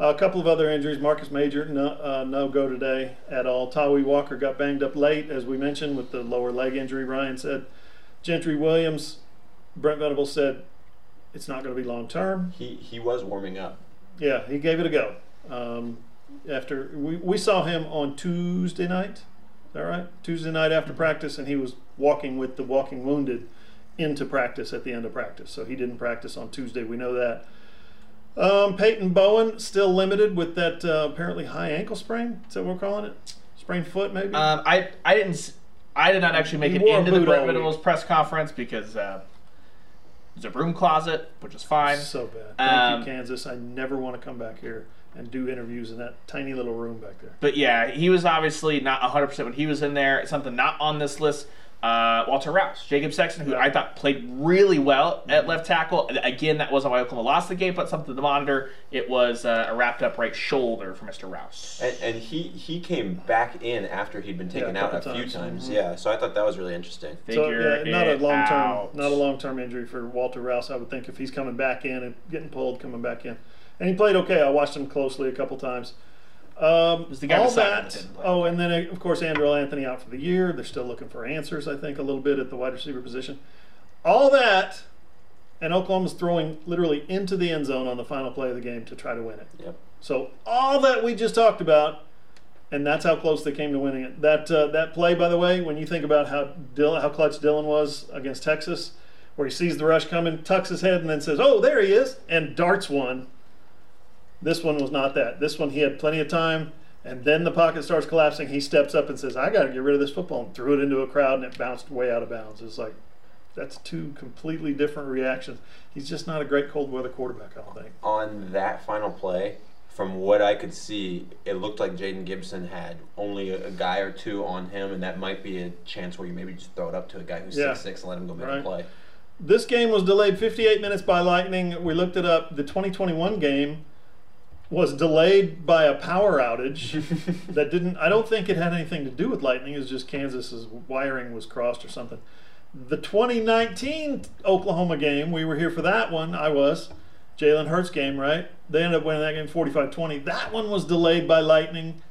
a couple of other injuries. Marcus Major no uh, no go today at all. Tawee Walker got banged up late, as we mentioned, with the lower leg injury. Ryan said. Gentry Williams, Brent Venables said It's not going to be long term. He he was warming up. Yeah, he gave it a go. Um, after we, we saw him on Tuesday night, is that right? Tuesday night after practice, and he was walking with the walking wounded into practice at the end of practice. So he didn't practice on Tuesday. We know that. Um, Peyton Bowen still limited with that uh, apparently high ankle sprain. Is that what we're calling it? Sprained foot, maybe. Um, I I didn't I did not actually make He it wore into the Brett all. Venables press conference because uh, there's a broom closet, which is fine. so bad. Thank Um, you, Kansas. I never want to come back here and do interviews in that tiny little room back there. But yeah, he was obviously not 100% when he was in there. Something not on this list. Uh, Walter Rouse, Jacob Sexton, who I thought played really well at left tackle. Again, that wasn't why Oklahoma lost the game, but something to monitor. It was uh, a wrapped up right shoulder for Mr. Rouse. And, and he he came back in after he'd been taken Yeah, a out a couple few times. times. Mhm. Yeah, so I thought that was really interesting. So yeah, not a long term, not a long term injury for Walter Rouse. I would think if he's coming back in and getting pulled, coming back in, and he played okay. I watched him closely a couple times. Um, was the guy all that. that. Oh, and then of course Andrel Anthony out for the year. They're still looking for answers. I think a little bit at the wide receiver position. All that, and Oklahoma's throwing literally into the end zone on the final play of the game to try to win it. Yep. So all that we just talked about, and that's how close they came to winning it. That uh, that play, by the way, when you think about how Dillon, how clutch Dillon was against Texas, where he sees the rush coming, tucks his head, and then says, "Oh, there he is," and darts one. This one was not that. This one he had plenty of time, and then the pocket starts collapsing. He steps up and says, "I got to get rid of this football," and threw it into a crowd, and it bounced way out of bounds. It's like that's two completely different reactions. He's just not a great cold weather quarterback. I don't think. On that final play, from what I could see, it looked like Jayden Gibson had only a, a guy or two on him, and that might be a chance where you maybe just throw it up to a guy who's Yeah. six six and let him go make Right. a play. This game was delayed 58 minutes by lightning. We looked it up. The 2021 game was delayed by a power outage [LAUGHS] that didn't. I don't think it had anything to do with lightning. It was just Kansas's wiring was crossed or something. The 2019 Oklahoma game, we were here for that one. I was. Jalen Hurts game, right? They ended up winning that game 45-20. That one was delayed by lightning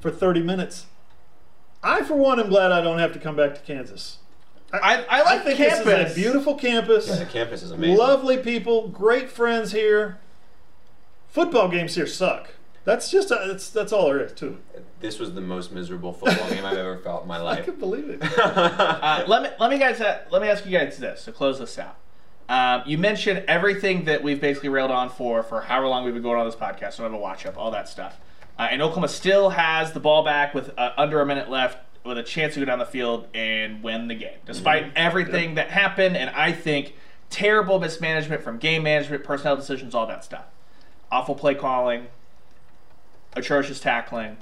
for 30 minutes. I, for one, am glad I don't have to come back to Kansas. I, I like I think campus. this is a beautiful campus. Yeah, the campus is amazing. Lovely people, great friends here. Football games here suck. That's just uh, that's that's all there is to it. This was the most miserable football game I've ever felt in my life. [LAUGHS] I life. can believe it. [LAUGHS] Uh, let me let me guys uh, let me ask you guys this to close this out. Um, you mentioned everything that we've basically railed on for for however long we've been going on this podcast. So I have a watch up, all that stuff. Uh, and Oklahoma still has the ball back with uh, under a minute left, with a chance to go down the field and win the game, despite everything that happened. And I think terrible mismanagement from game management, personnel decisions, all that stuff. Awful play calling, atrocious tackling.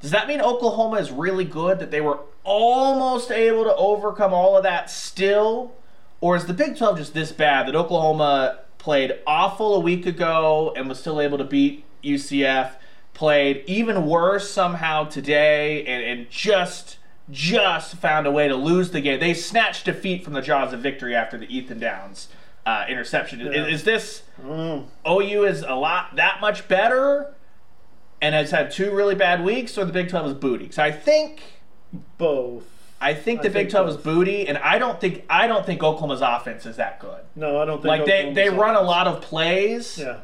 Does that mean Oklahoma is really good that they were almost able to overcome all of that still? Or is the Big 12 just this bad that Oklahoma played awful a week ago and was still able to beat UCF, played even worse somehow today and, and just just found a way to lose the game. They snatched defeat from the jaws of victory after the Ethan Downs uh, interception. Is- Yeah. Is, this I. OU is a lot that much better and has had two really bad weeks, or the Big 12 is booty? So I think Both. I think the I Big think 12 is booty, and I don't think I don't think Oklahoma's offense is that good. No, I don't think. Like they, Oklahoma's they run a lot of plays. Yeah.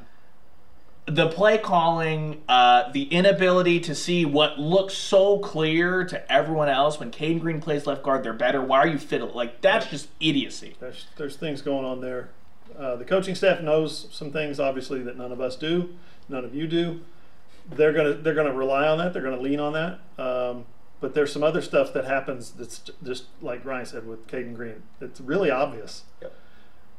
The play calling, uh, the inability to see what looks so clear to everyone else when Cayden Green plays left guard, they're better. Why are you fiddling? Like that's just idiocy. There's there's things going on there. Uh, the coaching staff knows some things, obviously, that none of us do, none of you do. They're gonna they're gonna rely on that. They're gonna lean on that. Um, but there's some other stuff that happens that's just like Ryan said with Cayden Green. It's really obvious. Yep.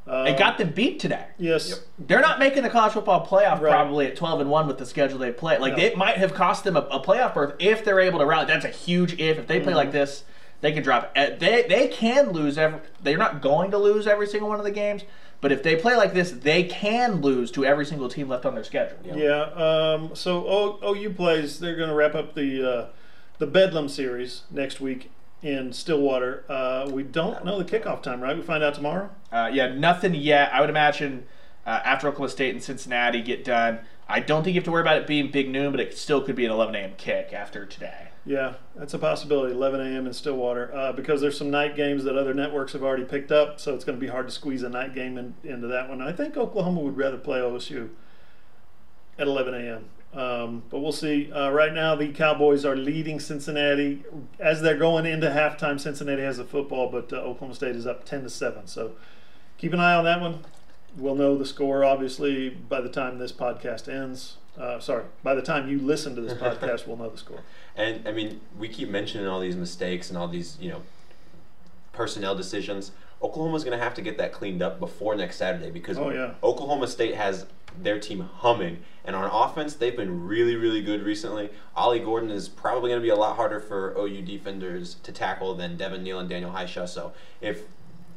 Uh, It got them beat today. yes. Yep. They're not making the college football playoff Right. probably at 12 and 1 with the schedule they play. Like No. it might have cost them a, a playoff berth if they're able to rally. That's a huge if. If they play Mm-hmm. like this, they can drop. uh, They they can lose every. They're not going to lose every single one of the games, but if they play like this, they can lose to every single team left on their schedule. Yeah. Yeah. Um, so o, OU plays. They're going to wrap up the uh, the Bedlam series next week in Stillwater. Uh, we don't know the kickoff time, right? We find out tomorrow. Uh, yeah, nothing yet. I would imagine uh, after Oklahoma State and Cincinnati get done, I don't think you have to worry about it being big noon, but it still could be an 11 a.m. kick after today. Yeah, that's a possibility. 11 a.m. in Stillwater uh, because there's some night games that other networks have already picked up, so it's going to be hard to squeeze a night game in, into that one. I think Oklahoma would rather play OSU at 11 a.m. Um, but we'll see. Uh, right now, the Cowboys are leading Cincinnati as they're going into halftime. Cincinnati has the football, but uh, Oklahoma State is up 10 to seven. So keep an eye on that one. We'll know the score obviously by the time this podcast ends. Uh, sorry, by the time you listen to this [LAUGHS] podcast, we'll know the score. And I mean, we keep mentioning all these mistakes and all these, you know, personnel decisions. Oklahoma's going to have to get that cleaned up before next Saturday because Oh, yeah. Oklahoma State has their team humming. And on offense, they've been really, really good recently. Ollie Gordon is probably going to be a lot harder for OU defenders to tackle than Devin Neal and Daniel Hishaw. So if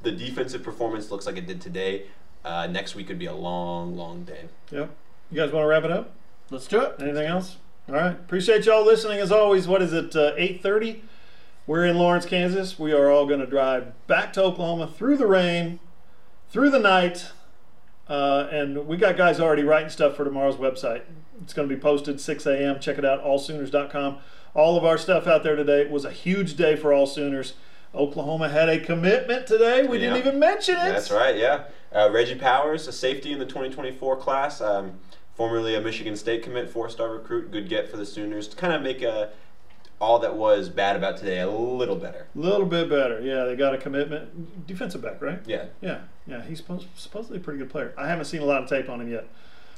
the defensive performance looks like it did today, uh, next week could be a long, long day. Yep. You guys want to wrap it up? Let's do it. Anything else? All right. Appreciate y'all listening as always. What is it? Uh, Eight thirty. We're in Lawrence, Kansas. We are all going to drive back to Oklahoma through the rain, through the night, uh, and we got guys already writing stuff for tomorrow's website. It's going to be posted 6 a.m. Check it out, allsooners.com. All of our stuff out there today. It was a huge day for all Sooners. Oklahoma had a commitment today. We didn't even mention it. That's right, yeah. Uh, Reggie Powers, a safety in the 2024 class, um, formerly a Michigan State commit, four-star recruit, good get for the Sooners to kind of make uh all that was bad about today a little better. A little bit better. Yeah, they got a commitment. Defensive back, right? Yeah, Yeah, yeah. He's supposed, supposedly a pretty good player. I haven't seen a lot of tape on him yet.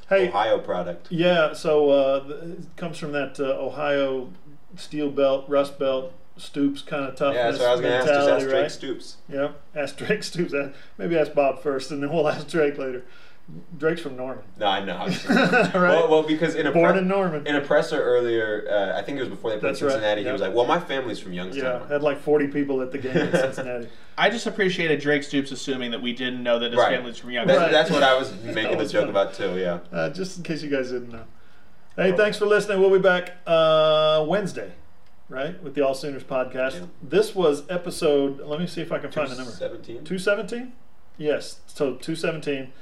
Hey, Ohio product. yeah. So uh, it comes from that uh, Ohio steel belt, rust belt, Stoops kind of toughness Yeah, that's what I was going to ask. Just ask Drake right? Stoops. Yeah, ask [LAUGHS] Drake Stoops. Maybe ask Bob first, and then we'll ask Drake later. Drake's from Norman, No, I know. [LAUGHS] right? well, well, because in a Born pre- in Norman. in a presser earlier, uh, I think it was before they played That's right, Cincinnati. yeah. He was like, "Well, my family's from Youngstown." yeah, had like 40 people at the game in Cincinnati. [LAUGHS] I just appreciated Drake Stoops assuming that we didn't know that his Right. family's from Young. That's, Right. that's what I was [LAUGHS] That making the joke funny. about too. Yeah. Uh, just in case you guys didn't know. Hey, thanks for listening. We'll be back uh, Wednesday, right, with the All Sooners podcast. Yeah. This was episode. Let me see if I can find the number. Seventeen. Two seventeen. Yes, so two seventeen.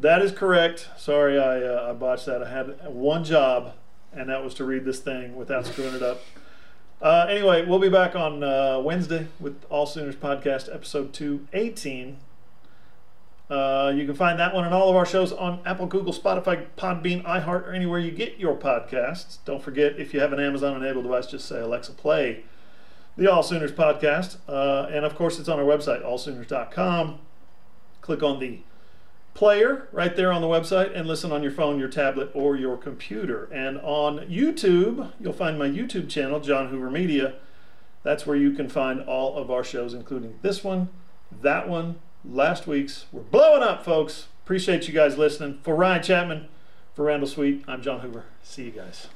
That is correct. Sorry, I uh, I botched that. I had one job, and that was to read this thing without screwing it up. Uh, anyway, we'll be back on uh, Wednesday with All Sooners podcast, episode two eighteen. Uh, you can find that one and all of our shows on Apple, Google, Spotify, Podbean, iHeart, or anywhere you get your podcasts. Don't forget, if you have an Amazon enabled device, just say Alexa, play the All Sooners podcast. Uh, and of course, it's on our website, allsooners.com. Click on the player right there on the website and listen on your phone, your tablet, or your computer. And on YouTube, you'll find my YouTube channel, John Hoover Media. That's where you can find all of our shows, including this one, that one, last week's. We're blowing up, folks. Appreciate you guys listening. For Ryan Chapman, for Randall Sweet, I'm John Hoover. See you guys.